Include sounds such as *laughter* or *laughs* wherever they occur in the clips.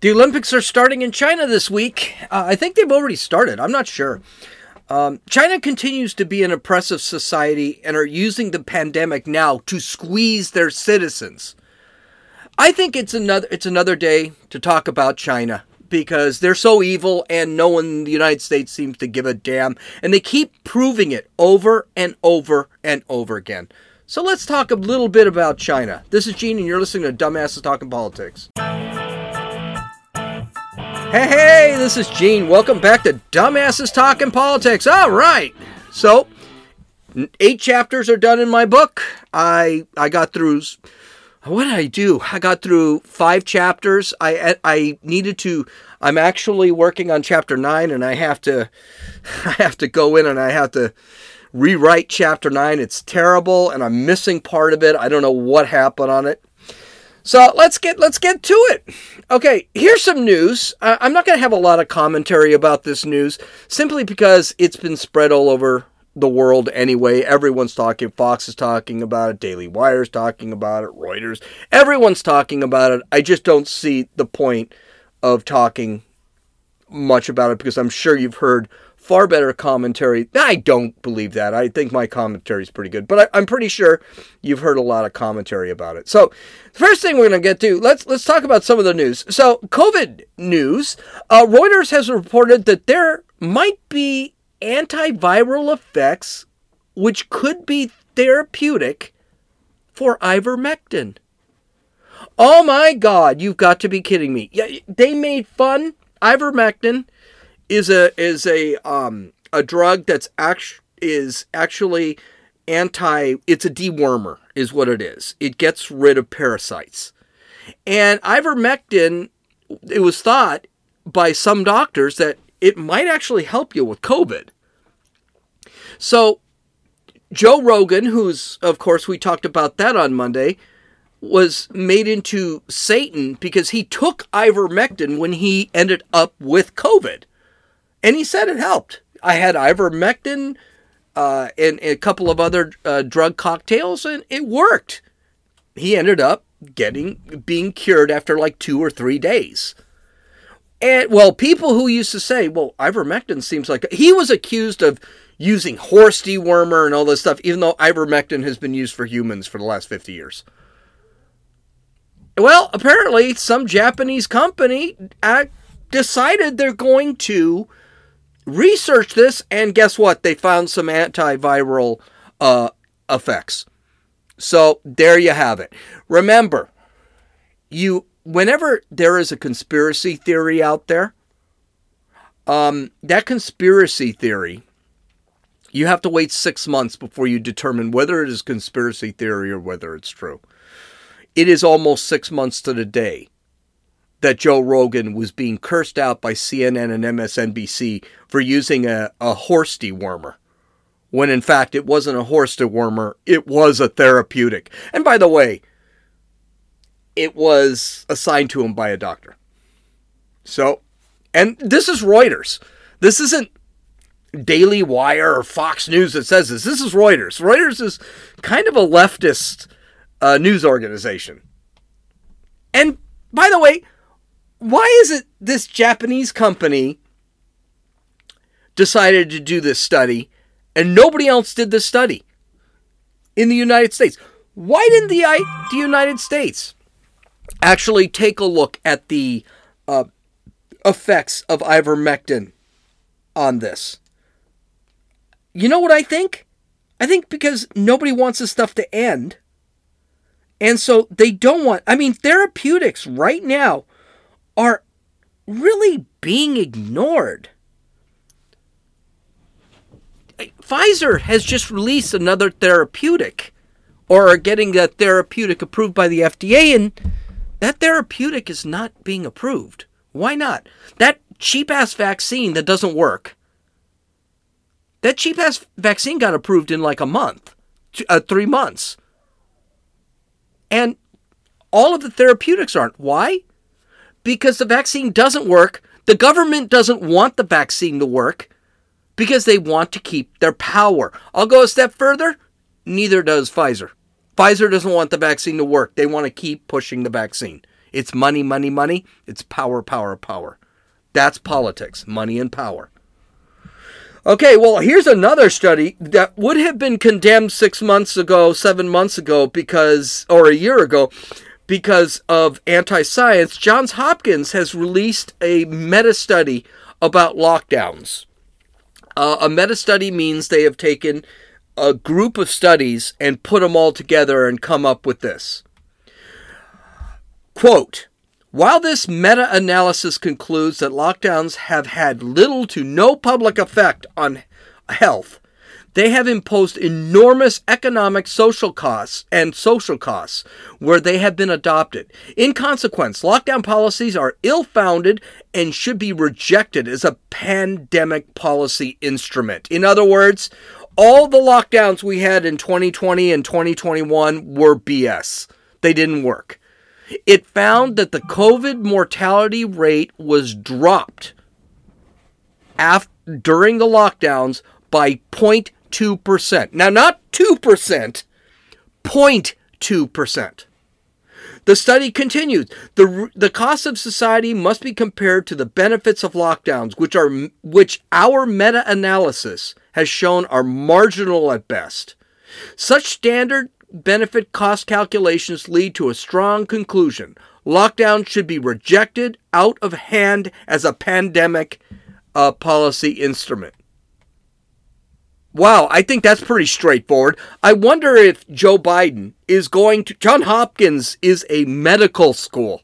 The Olympics are starting in China this week. Uh, I think they've already started. I'm not sure. Um, China continues to be an oppressive society and are using the pandemic now to squeeze their citizens. I think it's another it's another day to talk about China because they're so evil and no one in the United States seems to give a damn and they keep proving it over and over and over again. So let's talk a little bit about China. This is Gene and you're listening to Dumbasses Talking Politics. Hey, hey, this is Gene. Welcome back to Dumbasses Talking Politics. All right. So, eight chapters are done in my book. I I got through what did I do? I got through five chapters. I I needed to. I'm actually working on chapter nine, and I have to *laughs* I have to go in and I have to rewrite chapter nine. It's terrible, and I'm missing part of it. I don't know what happened on it. So let's get let's get to it. Okay, here's some news. Uh, I'm not going to have a lot of commentary about this news simply because it's been spread all over the world anyway. Everyone's talking. Fox is talking about it. Daily Wire's talking about it. Reuters. Everyone's talking about it. I just don't see the point of talking much about it because I'm sure you've heard far better commentary. I don't believe that. I think my commentary is pretty good, but I, am pretty sure you've heard a lot of commentary about it. So, first thing we're going to get to let's let's talk about some of the news. So, COVID news. Uh, Reuters has reported that there might be antiviral effects which could be therapeutic for ivermectin. Oh my God! You've got to be kidding me. Yeah, they made fun ivermectin is a is a um a drug that's act is actually anti it's a dewormer is what it is. It gets rid of parasites. And ivermectin it was thought by some doctors that it might actually help you with COVID. So Joe Rogan, who's of course we talked about that on Monday, was made into Satan because he took ivermectin when he ended up with COVID. And he said it helped. I had ivermectin uh, and, a couple of other uh, drug cocktails, and it worked. He ended up getting being cured after like two or three days. And well, people who used to say, "Well, ivermectin seems like he was accused of using horse dewormer and all this stuff," even though ivermectin has been used for humans for the last fifty years. Well, apparently, some Japanese company decided they're going to researched this, and guess what? They found some antiviral uh, effects. So there you have it. Remember, you whenever there is a conspiracy theory out there, um, that conspiracy theory, you have to wait six months before you determine whether it is conspiracy theory or whether it's true. It is almost six months to the day that Joe Rogan was being cursed out by CNN and MSNBC for using a, a horse dewormer. When in fact it wasn't a horse dewormer, it was a therapeutic. And by the way, it was assigned to him by a doctor. So, and this is Reuters. This isn't Daily Wire or Fox News that says this. This is Reuters. Reuters is kind of a leftist uh, news organization. And by the way, why is it this Japanese company decided to do this study and nobody else did this study in the United States? Why didn't the, the United States actually take a look at the uh, effects of ivermectin on this? You know what I think? I think because nobody wants this stuff to end. And so they don't want, I mean, therapeutics right now are really being ignored. Pfizer has just released another therapeutic or are getting that therapeutic approved by the FDA, and that therapeutic is not being approved. Why not? That cheap ass vaccine that doesn't work. That cheap ass vaccine got approved in like a month, uh, three months. And all of the therapeutics aren't. Why? Because the vaccine doesn't work. The government doesn't want the vaccine to work because they want to keep their power. I'll go a step further. Neither does Pfizer. Pfizer doesn't want the vaccine to work. They want to keep pushing the vaccine. It's money, money, money. It's power, power, power. That's politics, money and power. Okay, well, here's another study that would have been condemned six months ago, seven months ago, because, or a year ago, because of anti science. Johns Hopkins has released a meta study about lockdowns. Uh, a meta study means they have taken a group of studies and put them all together and come up with this. Quote While this meta analysis concludes that lockdowns have had little to no public effect on health, they have imposed enormous economic social costs and social costs where they have been adopted. In consequence, lockdown policies are ill founded and should be rejected as a pandemic policy instrument. In other words, all the lockdowns we had in 2020 and 2021 were BS. They didn't work. It found that the COVID mortality rate was dropped after, during the lockdowns by 0.2%. Now, not 2%, 0.2%. The study continues. The, the cost of society must be compared to the benefits of lockdowns, which are which our meta-analysis has shown are marginal at best. Such standard benefit cost calculations lead to a strong conclusion. Lockdown should be rejected out of hand as a pandemic uh, policy instrument. Wow, I think that's pretty straightforward. I wonder if Joe Biden is going to. John Hopkins is a medical school.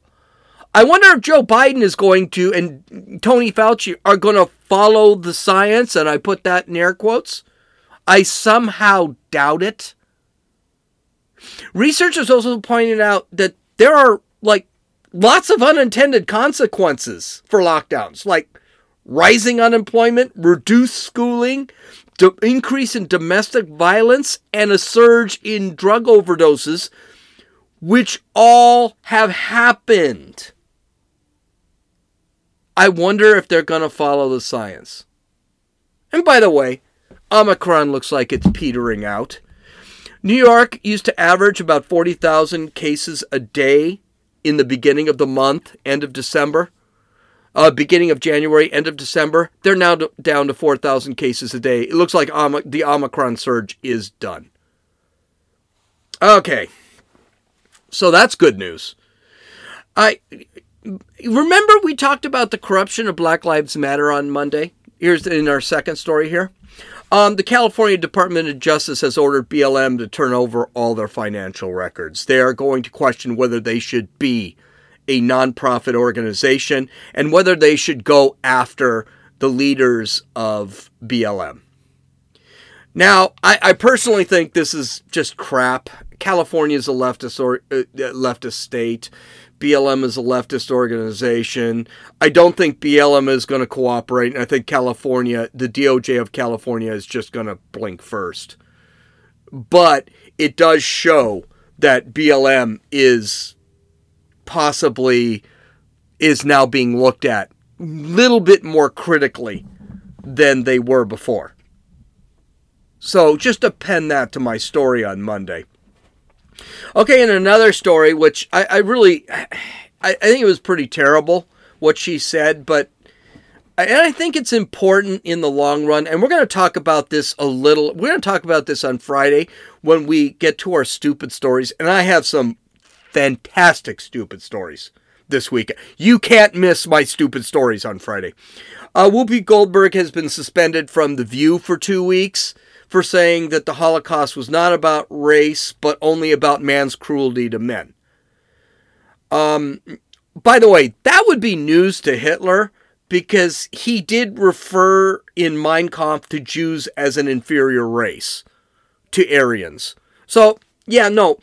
I wonder if Joe Biden is going to, and Tony Fauci are going to follow the science, and I put that in air quotes. I somehow doubt it. Researchers also pointed out that there are like lots of unintended consequences for lockdowns, like rising unemployment, reduced schooling, increase in domestic violence, and a surge in drug overdoses, which all have happened. I wonder if they're going to follow the science. And by the way, Omicron looks like it's petering out. New York used to average about 40,000 cases a day in the beginning of the month, end of December uh, beginning of January, end of December, they're now down to 4,000 cases a day. It looks like Om- the Omicron surge is done. Okay. So that's good news. I remember we talked about the corruption of Black Lives Matter on Monday. Here's in our second story here. Um, the California Department of Justice has ordered BLM to turn over all their financial records. They are going to question whether they should be a nonprofit organization and whether they should go after the leaders of BLM. Now, I, I personally think this is just crap. California is a leftist or uh, leftist state. BLM is a leftist organization. I don't think BLM is going to cooperate, and I think California, the DOJ of California, is just going to blink first. But it does show that BLM is possibly is now being looked at a little bit more critically than they were before. So just append that to my story on Monday. Okay, and another story, which I, I really, I, I think it was pretty terrible what she said, but and I think it's important in the long run. And we're going to talk about this a little. We're going to talk about this on Friday when we get to our stupid stories. And I have some fantastic stupid stories this week. You can't miss my stupid stories on Friday. Uh, Whoopi Goldberg has been suspended from The View for two weeks for saying that the Holocaust was not about race, but only about man's cruelty to men. Um, by the way, that would be news to Hitler because he did refer in Mein Kampf to Jews as an inferior race to Aryans. So, yeah, no,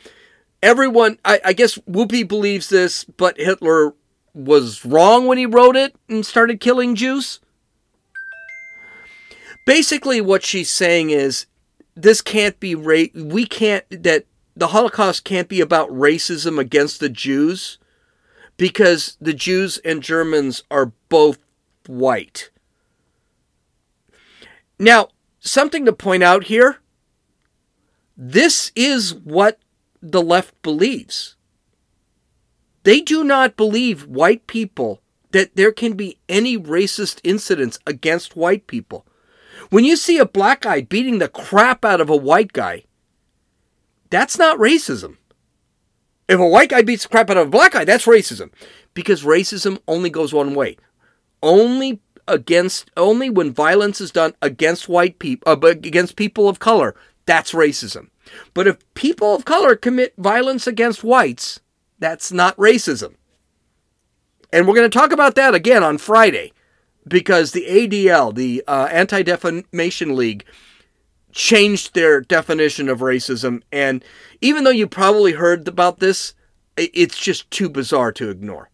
everyone, I, I guess Whoopi believes this, but Hitler was wrong when he wrote it and started killing Jews. Basically, what she's saying is this can't be ra- we can't that the Holocaust can't be about racism against the Jews because the Jews and Germans are both white. Now, something to point out here this is what the left believes. They do not believe white people that there can be any racist incidents against white people. When you see a black guy beating the crap out of a white guy, that's not racism. If a white guy beats the crap out of a black guy, that's racism. Because racism only goes one way. Only against only when violence is done against white people uh, against people of color, that's racism. But if people of color commit violence against whites, that's not racism. And we're going to talk about that again on Friday because the ADL, the uh, Anti Defamation League, changed their definition of racism. And even though you probably heard about this, it's just too bizarre to ignore.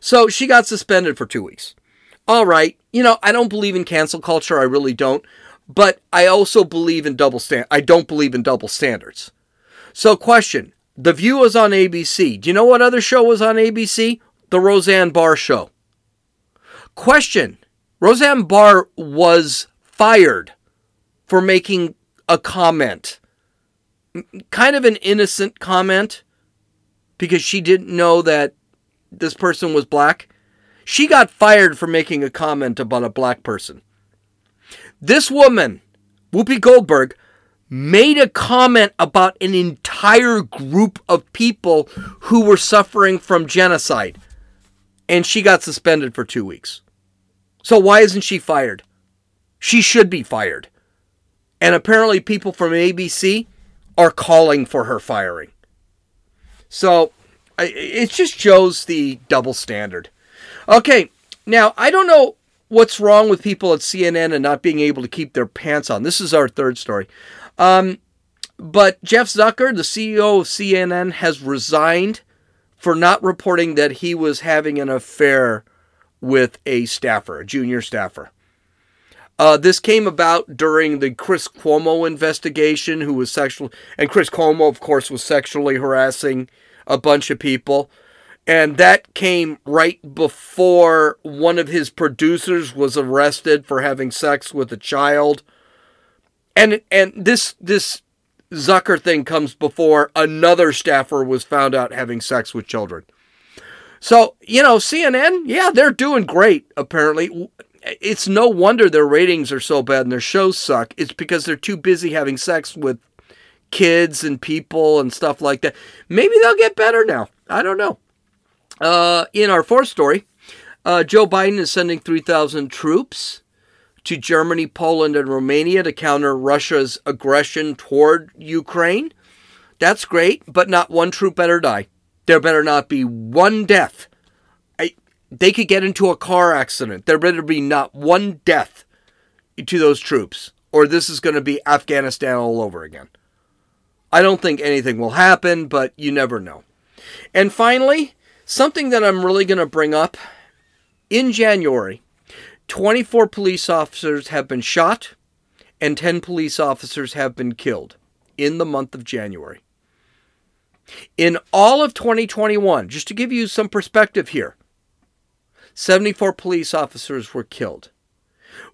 So she got suspended for two weeks. All right, you know, I don't believe in cancel culture. I really don't. But I also believe in double stand. I don't believe in double standards. So, question: The View was on ABC. Do you know what other show was on ABC? The Roseanne Barr Show. Question: Roseanne Barr was fired for making a comment, kind of an innocent comment, because she didn't know that this person was black. She got fired for making a comment about a black person. This woman, Whoopi Goldberg, made a comment about an entire group of people who were suffering from genocide, and she got suspended for two weeks. So, why isn't she fired? She should be fired. And apparently, people from ABC are calling for her firing. So, it just shows the double standard. Okay, now I don't know what's wrong with people at CNN and not being able to keep their pants on. This is our third story. Um, but Jeff Zucker, the CEO of CNN, has resigned for not reporting that he was having an affair with a staffer, a junior staffer. Uh, this came about during the Chris Cuomo investigation, who was sexual, and Chris Cuomo, of course, was sexually harassing a bunch of people. And that came right before one of his producers was arrested for having sex with a child. And and this this Zucker thing comes before another staffer was found out having sex with children. So, you know, CNN, yeah, they're doing great, apparently. It's no wonder their ratings are so bad and their shows suck. It's because they're too busy having sex with kids and people and stuff like that. Maybe they'll get better now. I don't know. Uh, in our fourth story, uh, Joe Biden is sending 3,000 troops to Germany, Poland, and Romania to counter Russia's aggression toward Ukraine. That's great, but not one troop better die. There better not be one death. I, they could get into a car accident. There better be not one death to those troops, or this is going to be Afghanistan all over again. I don't think anything will happen, but you never know. And finally, something that I'm really going to bring up in January 24 police officers have been shot and 10 police officers have been killed in the month of January. In all of 2021, just to give you some perspective here, 74 police officers were killed.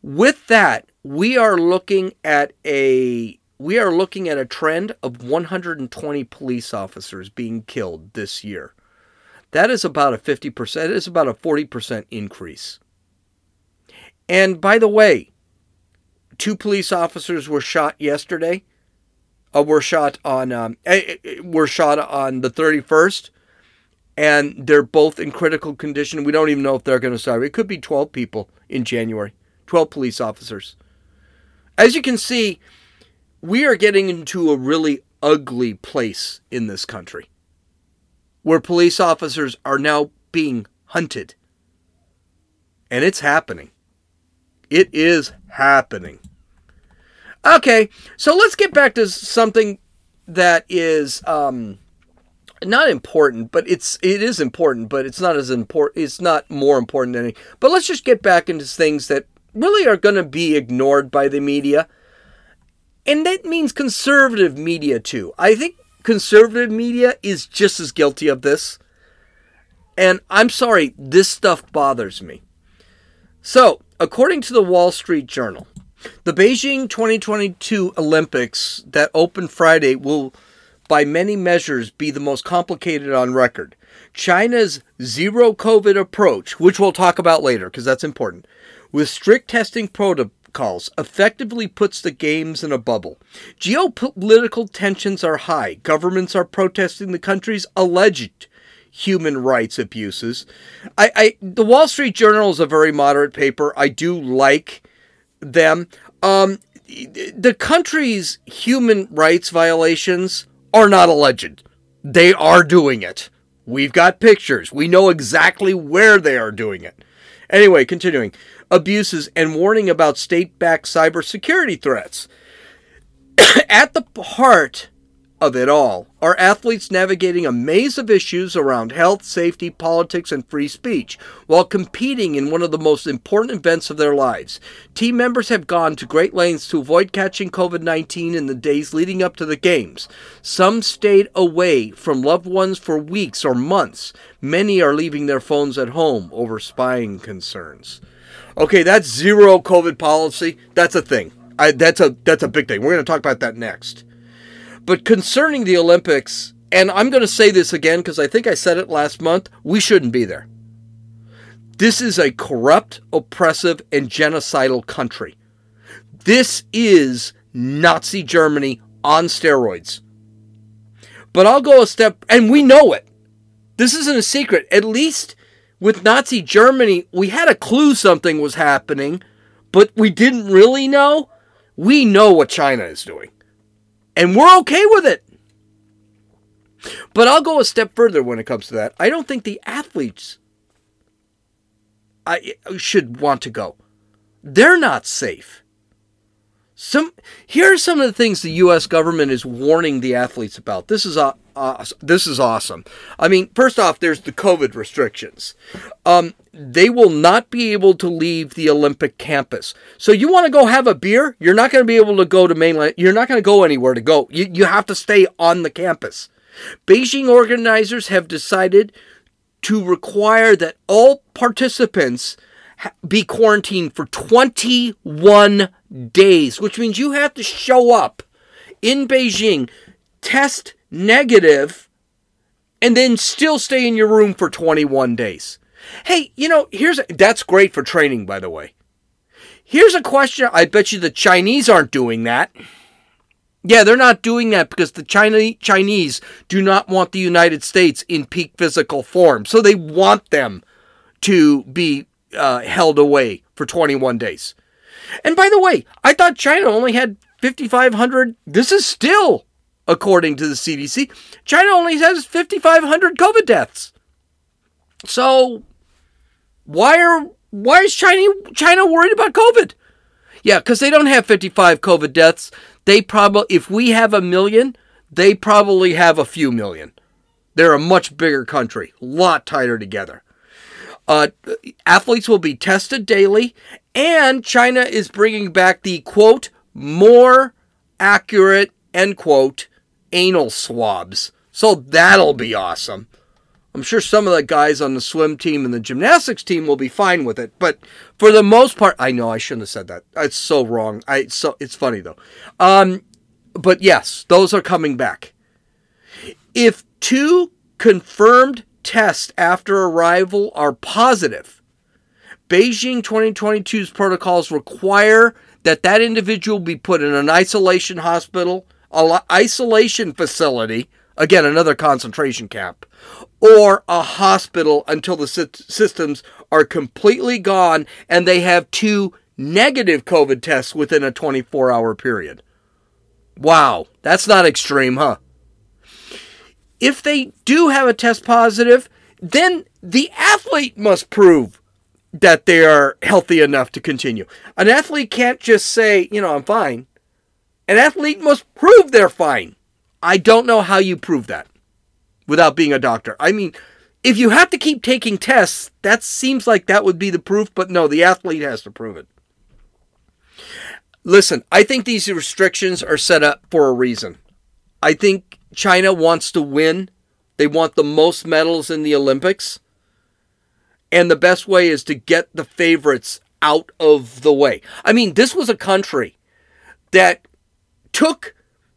With that, we are looking at a we are looking at a trend of 120 police officers being killed this year. That is about a 50%, it is about a 40% increase. And by the way, two police officers were shot yesterday. Uh, were shot on um, eh, eh, were shot on the 31st and they're both in critical condition. We don't even know if they're going to survive. It could be 12 people in January, 12 police officers. As you can see, we are getting into a really ugly place in this country where police officers are now being hunted. And it's happening. It is happening. Okay, so let's get back to something that is um, not important, but it's it is important, but it's not as important. It's not more important than any. But let's just get back into things that really are going to be ignored by the media and that means conservative media too. I think conservative media is just as guilty of this. And I'm sorry, this stuff bothers me. So, according to the Wall Street Journal, the Beijing 2022 Olympics that open Friday will, by many measures, be the most complicated on record. China's zero COVID approach, which we'll talk about later because that's important, with strict testing protocols, effectively puts the games in a bubble. Geopolitical tensions are high. Governments are protesting the country's alleged human rights abuses. I, I the Wall Street Journal is a very moderate paper. I do like them. Um, the country's human rights violations are not alleged. They are doing it. We've got pictures. We know exactly where they are doing it. Anyway, continuing. Abuses and warning about state backed cybersecurity threats. *coughs* At the heart of it all are athletes navigating a maze of issues around health, safety, politics, and free speech while competing in one of the most important events of their lives. Team members have gone to great lengths to avoid catching COVID 19 in the days leading up to the Games. Some stayed away from loved ones for weeks or months. Many are leaving their phones at home over spying concerns. Okay, that's zero COVID policy. That's a thing. I, that's a that's a big thing. We're going to talk about that next. But concerning the Olympics, and I'm going to say this again because I think I said it last month, we shouldn't be there. This is a corrupt, oppressive, and genocidal country. This is Nazi Germany on steroids. But I'll go a step, and we know it. This isn't a secret. At least with Nazi Germany, we had a clue something was happening, but we didn't really know. We know what China is doing. And we're okay with it. But I'll go a step further when it comes to that. I don't think the athletes I should want to go. They're not safe. Some here are some of the things the U.S. government is warning the athletes about. This is uh, this is awesome. I mean, first off, there's the COVID restrictions. Um, they will not be able to leave the Olympic campus. So you want to go have a beer? You're not going to be able to go to mainland. You're not going to go anywhere to go. You you have to stay on the campus. Beijing organizers have decided to require that all participants be quarantined for 21 days, which means you have to show up in Beijing, test negative, and then still stay in your room for 21 days. Hey, you know, here's that's great for training, by the way. Here's a question I bet you the Chinese aren't doing that. Yeah, they're not doing that because the Chinese do not want the United States in peak physical form. So they want them to be uh, held away for 21 days. And by the way, I thought China only had 5,500. This is still, according to the CDC, China only has 5,500 COVID deaths. So why are why is China China worried about COVID? Yeah, because they don't have 55 COVID deaths. They probably, if we have a million, they probably have a few million. They're a much bigger country, a lot tighter together. Uh, athletes will be tested daily, and China is bringing back the quote, more accurate, end quote, anal swabs. So that'll be awesome. I'm sure some of the guys on the swim team and the gymnastics team will be fine with it, but for the most part, I know I shouldn't have said that. It's so wrong. I so it's funny though. Um, but yes, those are coming back. If two confirmed tests after arrival are positive. Beijing 2022's protocols require that that individual be put in an isolation hospital, isolation facility, again another concentration camp, or a hospital until the systems are completely gone and they have two negative COVID tests within a 24-hour period. Wow, that's not extreme, huh? If they do have a test positive, then the athlete must prove that they are healthy enough to continue. An athlete can't just say, you know, I'm fine. An athlete must prove they're fine. I don't know how you prove that without being a doctor. I mean, if you have to keep taking tests, that seems like that would be the proof, but no, the athlete has to prove it. Listen, I think these restrictions are set up for a reason. I think China wants to win. They want the most medals in the Olympics. And the best way is to get the favorites out of the way. I mean, this was a country that took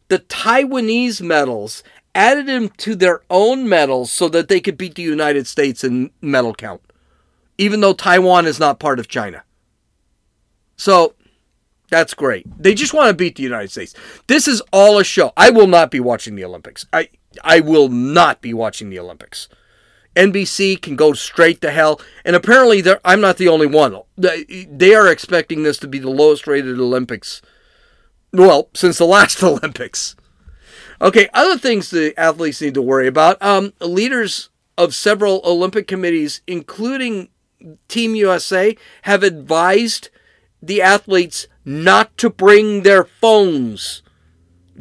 the Taiwanese medals added them to their own medals so that they could beat the United States in medal count, even though Taiwan is not part of China. So that's great. They just want to beat the United States. This is all a show. I will not be watching the Olympics. I I will not be watching the Olympics. NBC can go straight to hell. And apparently, I'm not the only one. They are expecting this to be the lowest rated Olympics, well, since the *laughs* last Olympics. Okay, other things the athletes need to worry about. Um, leaders of several Olympic committees, including Team USA, have advised the athletes not to bring their phones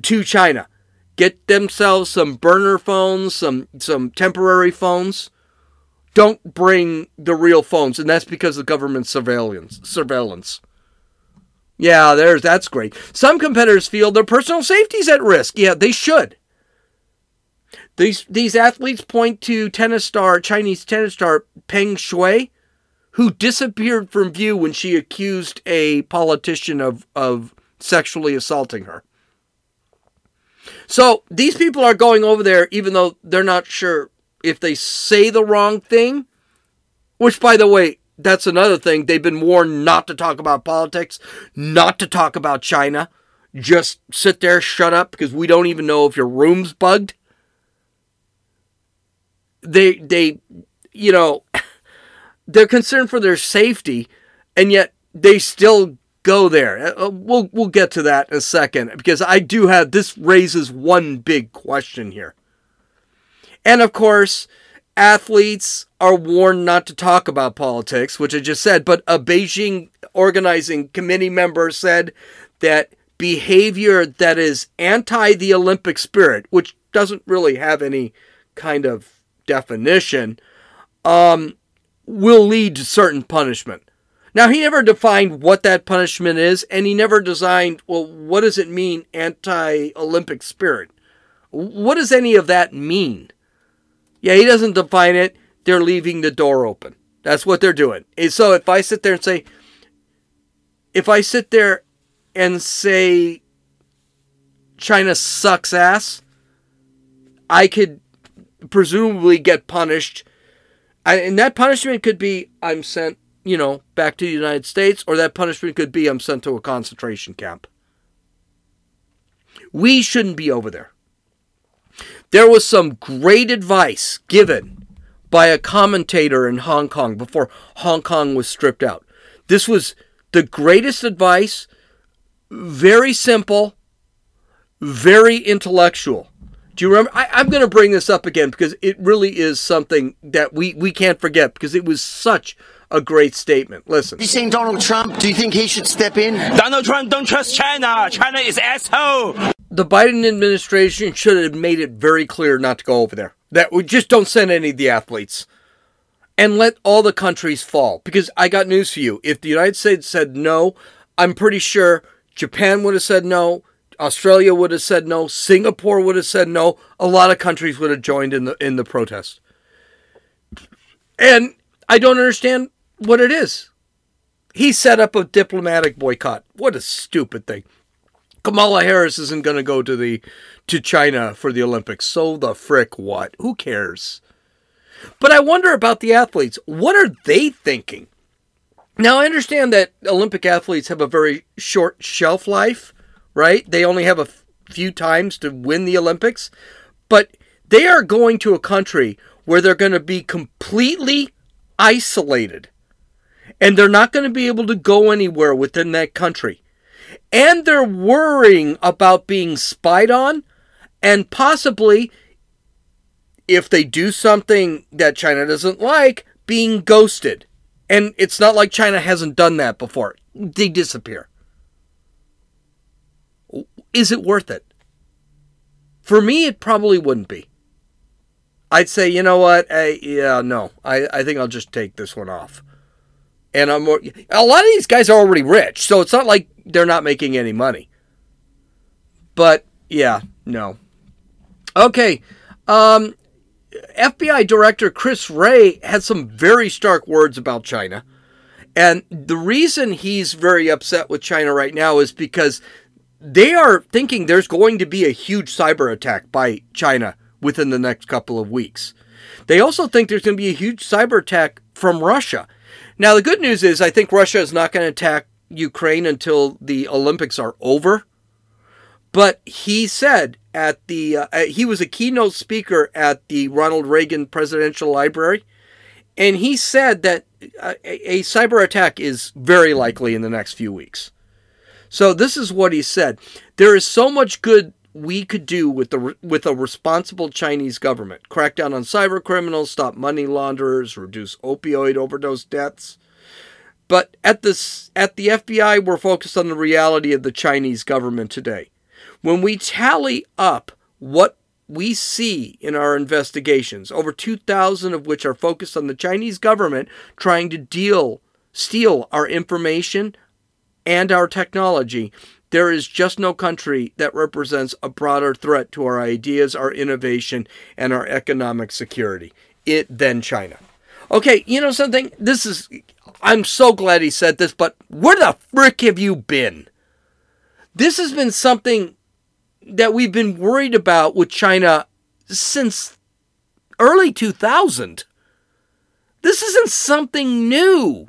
to China. Get themselves some burner phones, some some temporary phones. Don't bring the real phones, and that's because of government surveillance. Surveillance. Yeah, there's that's great. Some competitors feel their personal safety is at risk. Yeah, they should. These these athletes point to tennis star Chinese tennis star Peng Shuai, who disappeared from view when she accused a politician of of sexually assaulting her. So these people are going over there even though they're not sure if they say the wrong thing, which by the way, that's another thing. They've been warned not to talk about politics, not to talk about China. Just sit there, shut up, because we don't even know if your room's bugged. They, they, you know, *coughs* they're concerned for their safety, and yet they still go there. Uh, we'll we'll get to that in a second because I do have this raises one big question here. And of course, athletes are warned not to talk about politics, which I just said, but a Beijing organizing committee member said that behavior that is anti the Olympic spirit, which doesn't really have any kind of definition, um, will lead to certain punishment. Now, he never defined what that punishment is, and he never designed, well, what does it mean, anti Olympic spirit? What does any of that mean? Yeah, he doesn't define it. They're leaving the door open. That's what they're doing. And so if I sit there and say, if I sit there and say China sucks ass, I could presumably get punished. And that punishment could be I'm sent you know, back to the United States, or that punishment could be I'm sent to a concentration camp. We shouldn't be over there. There was some great advice given by a commentator in Hong Kong before Hong Kong was stripped out. This was the greatest advice, very simple, very intellectual. Do you remember? I, am going to bring this up again because it really is something that we, we can't forget because it was such a great statement. Listen. You saying Donald Trump? Do you think he should step in? Donald Trump don't trust China. China is asshole. The Biden administration should have made it very clear not to go over there. That we just don't send any of the athletes. And let all the countries fall. Because I got news for you. If the United States said no, I'm pretty sure Japan would have said no. Australia would have said no. Singapore would have said no. A lot of countries would have joined in the in the protest. And I don't understand what it is. He set up a diplomatic boycott. What a stupid thing. Kamala Harris isn't going to go to the to China for the Olympics. So the frick what? Who cares? But I wonder about the athletes. What are they thinking? Now I understand that Olympic athletes have a very short shelf life, right? They only have a few times to win the Olympics, but they are going to a country where they're going to be completely isolated and they're not going to be able to go anywhere within that country. And they're worrying about being spied on and possibly, if they do something that China doesn't like, being ghosted. And it's not like China hasn't done that before. They disappear. Is it worth it? For me, it probably wouldn't be. I'd say, you know what? I, yeah, no. I, I think I'll just take this one off and I'm a lot of these guys are already rich, so it's not like they're not making any money. But yeah, no. Okay, um, FBI Director Chris Wray had some very stark words about China. And the reason he's very upset with China right now is because they are thinking there's going to be a huge cyber attack by China within the next couple of weeks. They also think there's going to be a huge cyber attack from Russia. Now, the good news is I think Russia is not going to attack Ukraine until the Olympics are over. But he said at the, uh, he was a keynote speaker at the Ronald Reagan Presidential Library. And he said that a, a cyber attack is very likely in the next few weeks. So this is what he said. There is so much good we could do with the with a responsible Chinese government. Crack down on cyber criminals, stop money launderers, reduce opioid overdose deaths. But at this at the FBI we're focused on the reality of the Chinese government today. When we tally up what we see in our investigations, over 2,000 of which are focused on the Chinese government trying to deal, steal our information and our technology, there is just no country that represents a broader threat to our ideas, our innovation, and our economic security it, than China. Okay, you know something? This is. I'm so glad he said this, but where the frick have you been? This has been something that we've been worried about with China since early 2000. This isn't something new.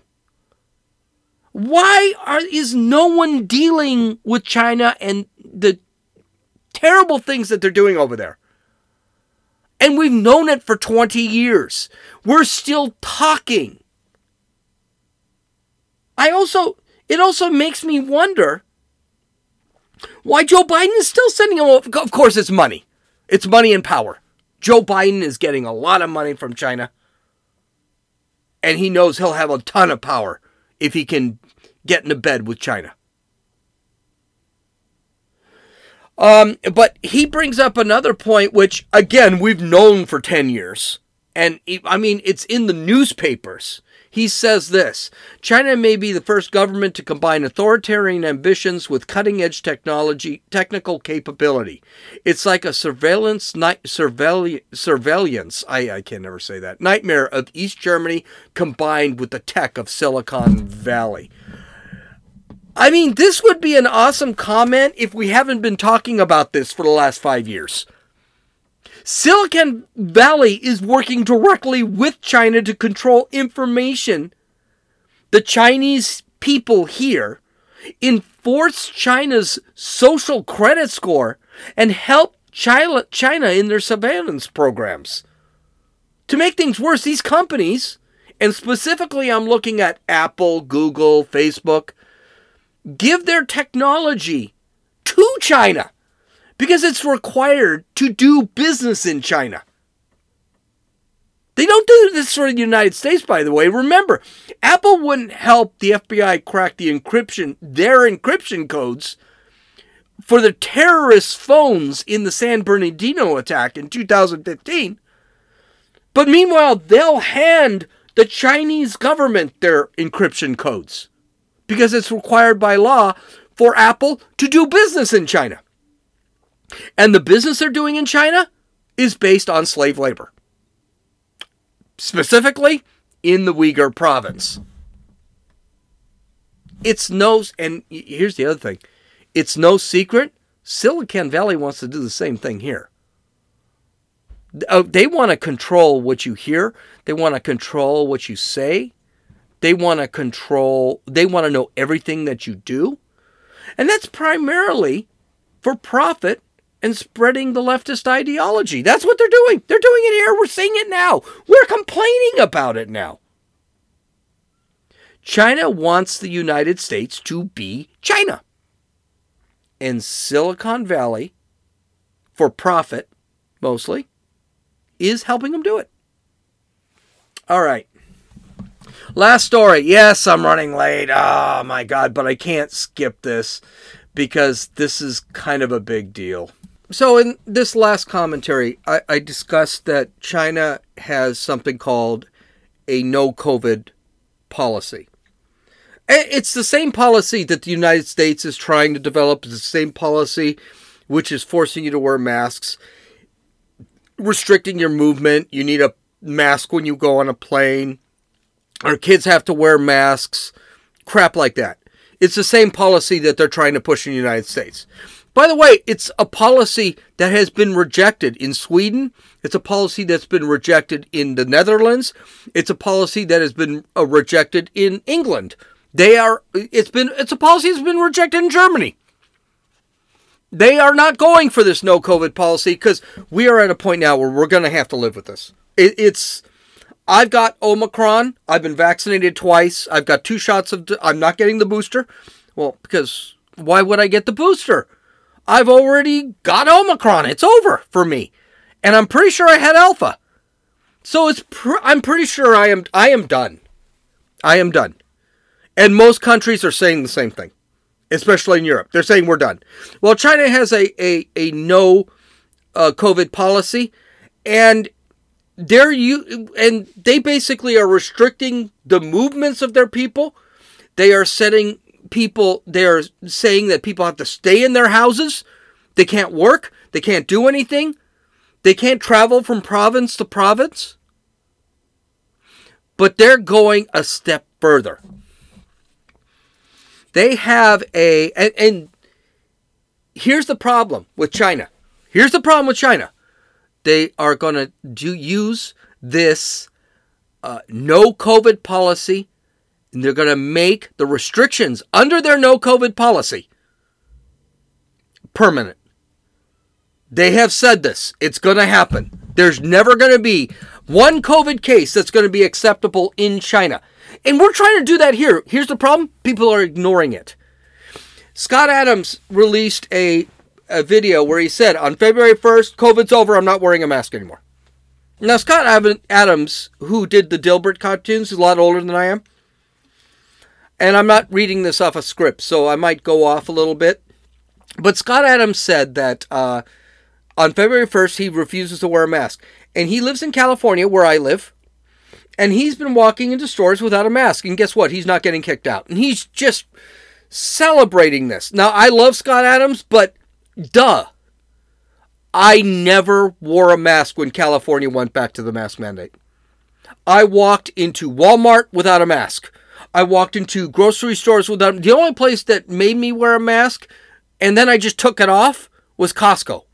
Why are, is no one dealing with China and the terrible things that they're doing over there? And we've known it for 20 years. We're still talking. I also, it also makes me wonder why Joe Biden is still sending him. Of course, it's money. It's money and power. Joe Biden is getting a lot of money from China. And he knows he'll have a ton of power if he can get into bed with China. Um, but he brings up another point, which again we've known for ten years, and I mean it's in the newspapers. He says this: China may be the first government to combine authoritarian ambitions with cutting-edge technology, technical capability. It's like a surveillance surveil, surveillance. I I can never say that nightmare of East Germany combined with the tech of Silicon Valley. I mean, this would be an awesome comment if we haven't been talking about this for the last five years. Silicon Valley is working directly with China to control information. The Chinese people here enforce China's social credit score and help China, China in their surveillance programs. To make things worse, these companies, and specifically I'm looking at Apple, Google, Facebook, give their technology to China because it's required to do business in China. They don't do this for the United States, by the way. Remember, Apple wouldn't help the FBI crack the encryption, their encryption codes for the terrorist phones in the San Bernardino attack in 2015. But meanwhile, they'll hand the Chinese government their encryption codes because it's required by law for Apple to do business in China. And the business they're doing in China is based on slave labor, specifically in the Uyghur province. It's no, and here's the other thing it's no secret Silicon Valley wants to do the same thing here. Uh, they want to control what you hear, they want to control what you say, they want to control, they want to know everything that you do. And that's primarily for profit and spreading the leftist ideology. That's what they're doing. They're doing it here. We're seeing it now. We're complaining about it now. China wants the United States to be China. And Silicon Valley, for profit mostly, is helping them do it. All right. Last story. Yes, I'm running late. Oh my God, but I can't skip this because this is kind of a big deal. So, in this last commentary, I, I discussed that China has something called a no COVID policy. It's the same policy that the United States is trying to develop. It's the same policy which is forcing you to wear masks, restricting your movement. You need a mask when you go on a plane our kids have to wear masks, crap like that. It's the same policy that they're trying to push in the United States. By the way, it's a policy that has been rejected in Sweden. It's a policy that's been rejected in the Netherlands. It's a policy that has been uh, rejected in England. They are it's been it's a policy that's been rejected in Germany. They are not going for this no COVID policy because we are at a point now where we're going to have to live with this. It, it's I've got Omicron. I've been vaccinated twice. I've got two shots of. I'm not getting the booster. Well, because why would I get the booster? I've already got Omicron. It's over for me. And I'm pretty sure I had Alpha. So it's pr- I'm pretty sure I am I am done. I am done. And most countries are saying the same thing. Especially in Europe. They're saying we're done. Well, China has a a, a no uh, COVID policy and they're you and they basically are restricting the movements of their people. They are setting people they're saying that people have to stay in their houses. They can't work, they can't do anything. They can't travel from province to province. But they're going a step further. They have a and, and here's the problem with China. Here's the problem with China. They are going to use this uh, no COVID policy and they're going to make the restrictions under their no COVID policy permanent. They have said this. It's going to happen. There's never going to be one COVID case that's going to be acceptable in China. And we're trying to do that here. Here's the problem people are ignoring it. Scott Adams released a, a video where he said, on February 1st, COVID's over. I'm not wearing a mask anymore. Now, Scott Adams, who did the Dilbert cartoons, is a lot older than I am and I'm not reading this off a script, so I might go off a little bit. But Scott Adams said that uh, on February 1st, he refuses to wear a mask. And he lives in California, where I live. And he's been walking into stores without a mask. And guess what? He's not getting kicked out. And he's just celebrating this. Now, I love Scott Adams, but duh. I never wore a mask when California went back to the mask mandate. I walked into Walmart without a mask. I walked into grocery stores without them. the only place that made me wear a mask and then I just took it off was Costco.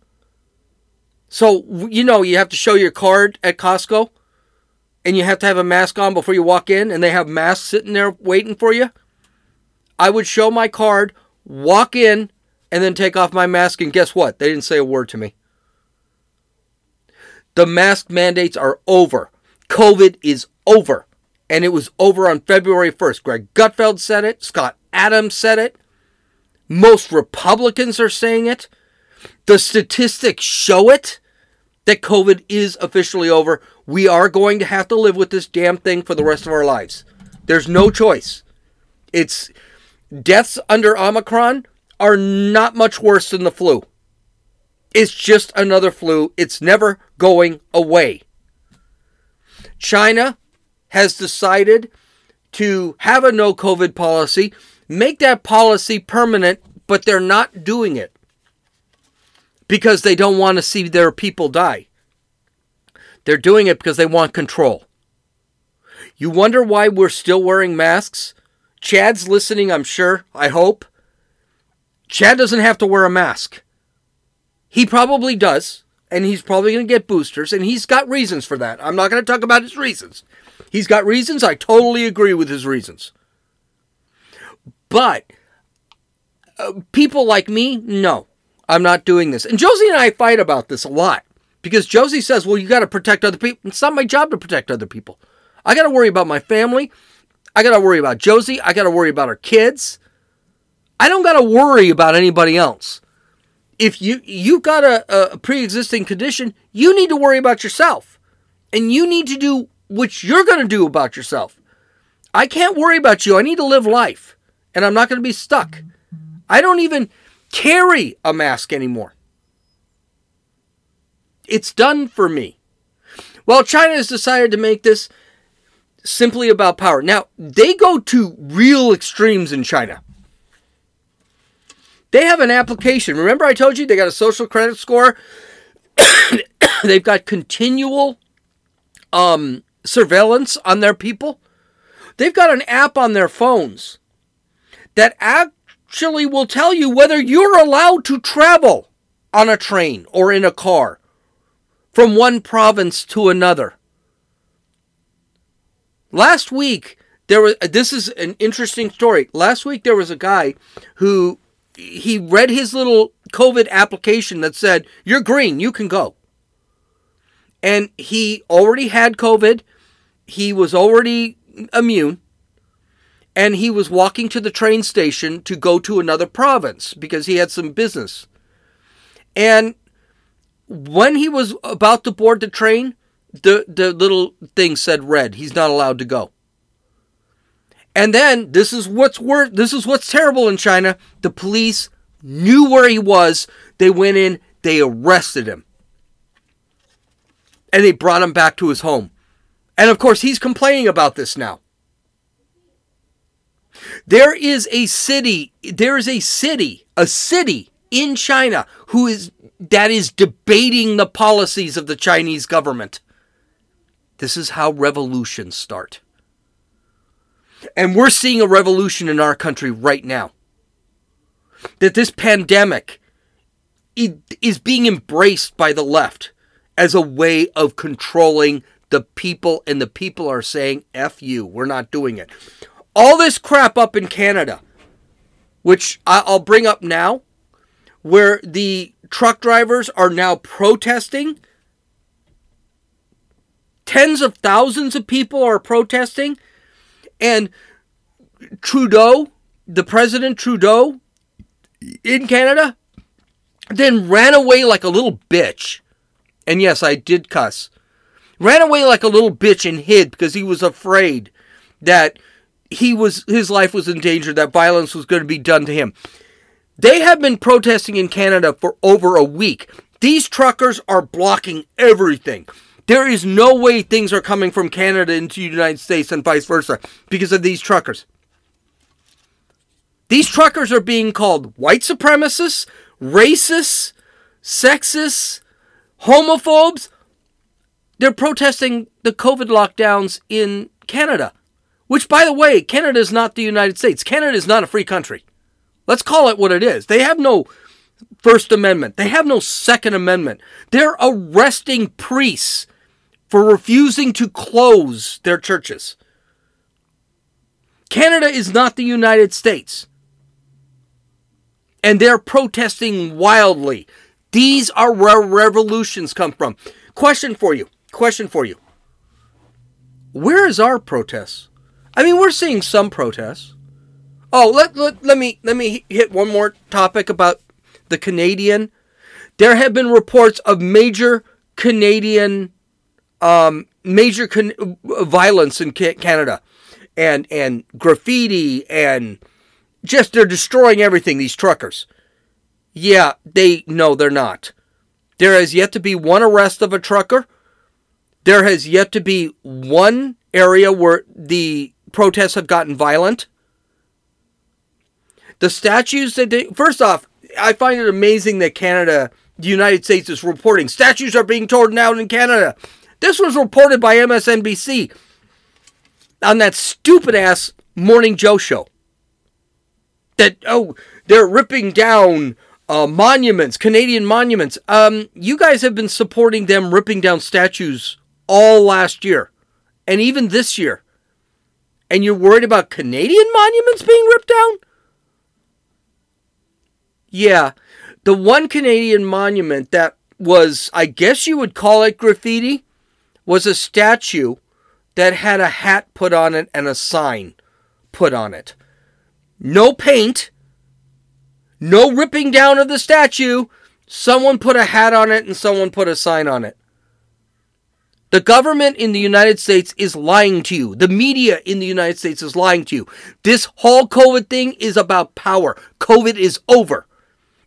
So, you know, you have to show your card at Costco and you have to have a mask on before you walk in and they have masks sitting there waiting for you. I would show my card, walk in, and then take off my mask and guess what? They didn't say a word to me. The mask mandates are over. COVID is over and it was over on February 1st. Greg Gutfeld said it, Scott Adams said it, most Republicans are saying it. The statistics show it that COVID is officially over. We are going to have to live with this damn thing for the rest of our lives. There's no choice. It's deaths under Omicron are not much worse than the flu. It's just another flu. It's never going away. China has decided to have a no COVID policy, make that policy permanent, but they're not doing it because they don't want to see their people die. They're doing it because they want control. You wonder why we're still wearing masks? Chad's listening, I'm sure. I hope. Chad doesn't have to wear a mask. He probably does, and he's probably going to get boosters, and he's got reasons for that. I'm not going to talk about his reasons. He's got reasons. I totally agree with his reasons. But uh, people like me, no, I'm not doing this. And Josie and I fight about this a lot because Josie says, well, you got to protect other people. It's not my job to protect other people. I got to worry about my family. I got to worry about Josie. I got to worry about her kids. I don't got to worry about anybody else. If you you got a, a pre-existing condition, you need to worry about yourself. And you need to do which you're going to do about yourself. I can't worry about you. I need to live life, and I'm not going to be stuck. I don't even carry a mask anymore. It's done for me. Well, China has decided to make this simply about power. Now, they go to real extremes in China. They have an application. Remember, I told you they got a social credit score? *coughs* They've got continual um, surveillance on their people. They've got an app on their phones that actually will tell you whether you're allowed to travel on a train or in a car from one province to another. Last week, there was this is an interesting story. Last week there was a guy who he read his little COVID application that said, "You're green, you can go." And he already had COVID. He was already immune. And he was walking to the train station to go to another province because he had some business. And when he was about to board the train, the, the little thing said red. He's not allowed to go. And then this is what's worse. This is what's terrible in China. The police knew where he was. They went in. They arrested him, and they brought him back to his home. And of course, he's complaining about this now. There is a city. There is a city. A city in China who is that is debating the policies of the Chinese government. This is how revolutions start. And we're seeing a revolution in our country right now. That this pandemic is being embraced by the left as a way of controlling the people, and the people are saying, F you, we're not doing it. All this crap up in Canada, which I'll bring up now, where the truck drivers are now protesting. Tens of thousands of people are protesting and Trudeau, the President Trudeau in Canada, then ran away like a little bitch. And yes, I did cuss. Ran away like a little bitch and hid because he was afraid that he was his life was in danger, that violence was going to be done to him. They have been protesting in Canada for over a week. These truckers are blocking everything. There is no way things are coming from Canada into the United States and vice versa because of these truckers. These truckers are being called white supremacists, racists, sexists, homophobes. They're protesting the COVID lockdowns in Canada, which, by the way, Canada is not the United States. Canada is not a free country. Let's call it what it is. They have no First Amendment, they have no Second Amendment. They're arresting priests for refusing to close their churches. Canada is not the United States. And they're protesting wildly. These are where revolutions come from. Question for you. Question for you. Where is our protests? I mean, we're seeing some protests. Oh, let, let, let me let me hit one more topic about the Canadian. There have been reports of major Canadian um, major con- violence in Canada, and and graffiti and just they're destroying everything. These truckers. Yeah, they no, they're not. There has yet to be one arrest of a trucker. There has yet to be one area where the protests have gotten violent. The statues that they, first off, I find it amazing that Canada, the United States, is reporting statues are being torn down in Canada. This was reported by MSNBC on that stupid ass Morning Joe show. That, oh, they're ripping down uh, monuments, Canadian monuments. Um, you guys have been supporting them ripping down statues all last year and even this year. And you're worried about Canadian monuments being ripped down? Yeah. The one Canadian monument that was, I guess you would call it graffiti, was a statue that had a hat put on it and a sign put on it. No paint, no ripping down of the statue. Someone put a hat on it and someone put a sign on it. The government in the United States is lying to you. The media in the United States is lying to you. This whole COVID thing is about power. COVID is over.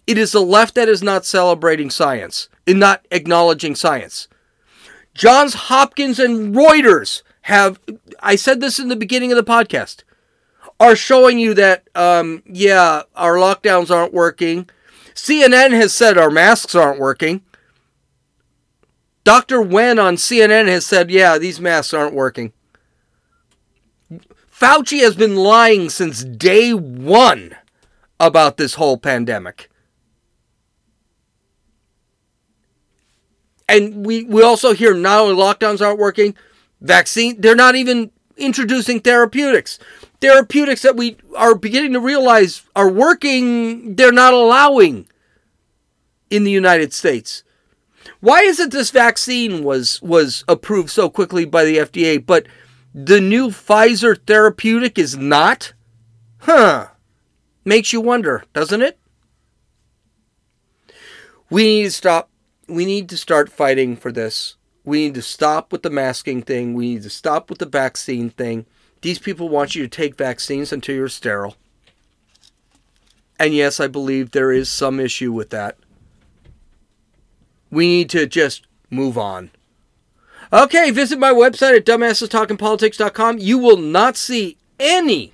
It is the left that is not celebrating science and not acknowledging science. Johns Hopkins and Reuters have, I said this in the beginning of the podcast, are showing you that, um, yeah, our lockdowns aren't working. CNN has said our masks aren't working. Dr. Wen on CNN has said, yeah, these masks aren't working. Fauci has been lying since day one about this whole pandemic. And we, we also hear not only lockdowns aren't working, vaccine, they're not even introducing therapeutics. Therapeutics that we are beginning to realize are working, they're not allowing in the United States. Why is it this vaccine was was approved so quickly by the FDA, but the new Pfizer therapeutic is not? Huh. Makes you wonder, doesn't it? We need to stop. We need to start fighting for this. We need to stop with the masking thing. We need to stop with the vaccine thing. These people want you to take vaccines until you're sterile. And yes, I believe there is some issue with that. We need to just move on. Okay, visit my website at dumbassestalkingpolitics.com. You will not see any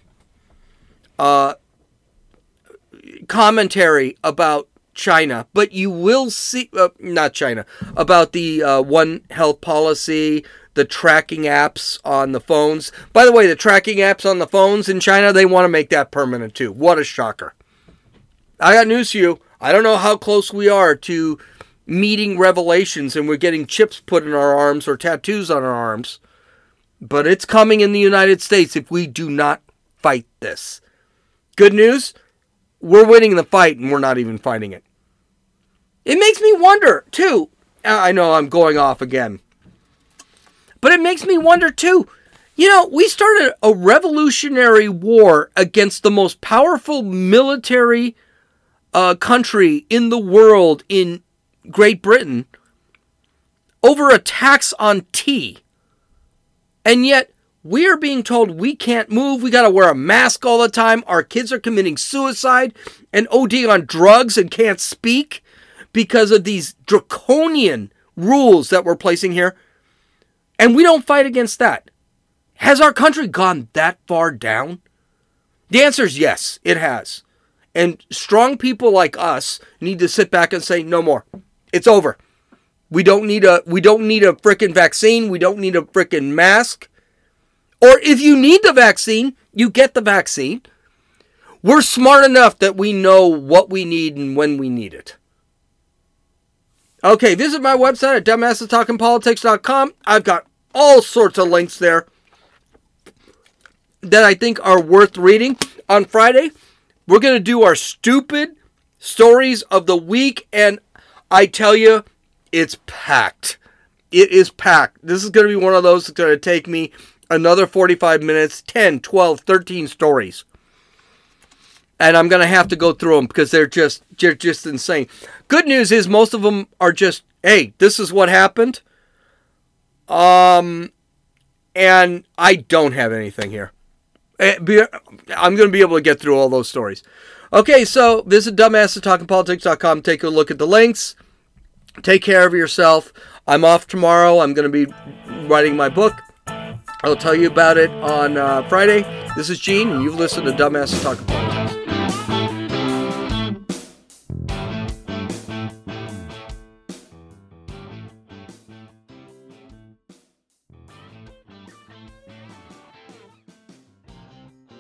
uh, commentary about China, but you will see, uh, not China, about the uh, One Health policy, the tracking apps on the phones. By the way, the tracking apps on the phones in China, they want to make that permanent too. What a shocker. I got news for you. I don't know how close we are to meeting revelations and we're getting chips put in our arms or tattoos on our arms, but it's coming in the United States if we do not fight this. Good news we're winning the fight and we're not even fighting it. It makes me wonder, too. Uh, I know I'm going off again. But it makes me wonder, too. You know, we started a revolutionary war against the most powerful military uh, country in the world in Great Britain over a tax on tea. And yet, we are being told we can't move, we got to wear a mask all the time, our kids are committing suicide and OD on drugs and can't speak because of these draconian rules that we're placing here. And we don't fight against that. Has our country gone that far down? The answer is yes, it has. And strong people like us need to sit back and say, no more. It's over. We don't need a we don't need a freaking vaccine. We don't need a freaking mask. Or if you need the vaccine, you get the vaccine. We're smart enough that we know what we need and when we need it. Okay, visit my website at dumbassestalkingpolitics.com. I've got all sorts of links there that I think are worth reading. On Friday, we're going to do our stupid stories of the week, and I tell you, it's packed. It is packed. This is going to be one of those that's going to take me another 45 minutes, 10, 12, 13 stories. And I'm going to have to go through them because they're just they're just insane. Good news is most of them are just, "Hey, this is what happened." Um and I don't have anything here. Eh, I'm going to be able to get through all those stories. Okay, so visit dumbassestalkingpolitics.com. Take a look at the links. Take care of yourself. I'm off tomorrow. I'm going to be writing my book. I'll tell you about it on uh, Friday. This is Gene, and you've listened to Dumbasses Talking Politics.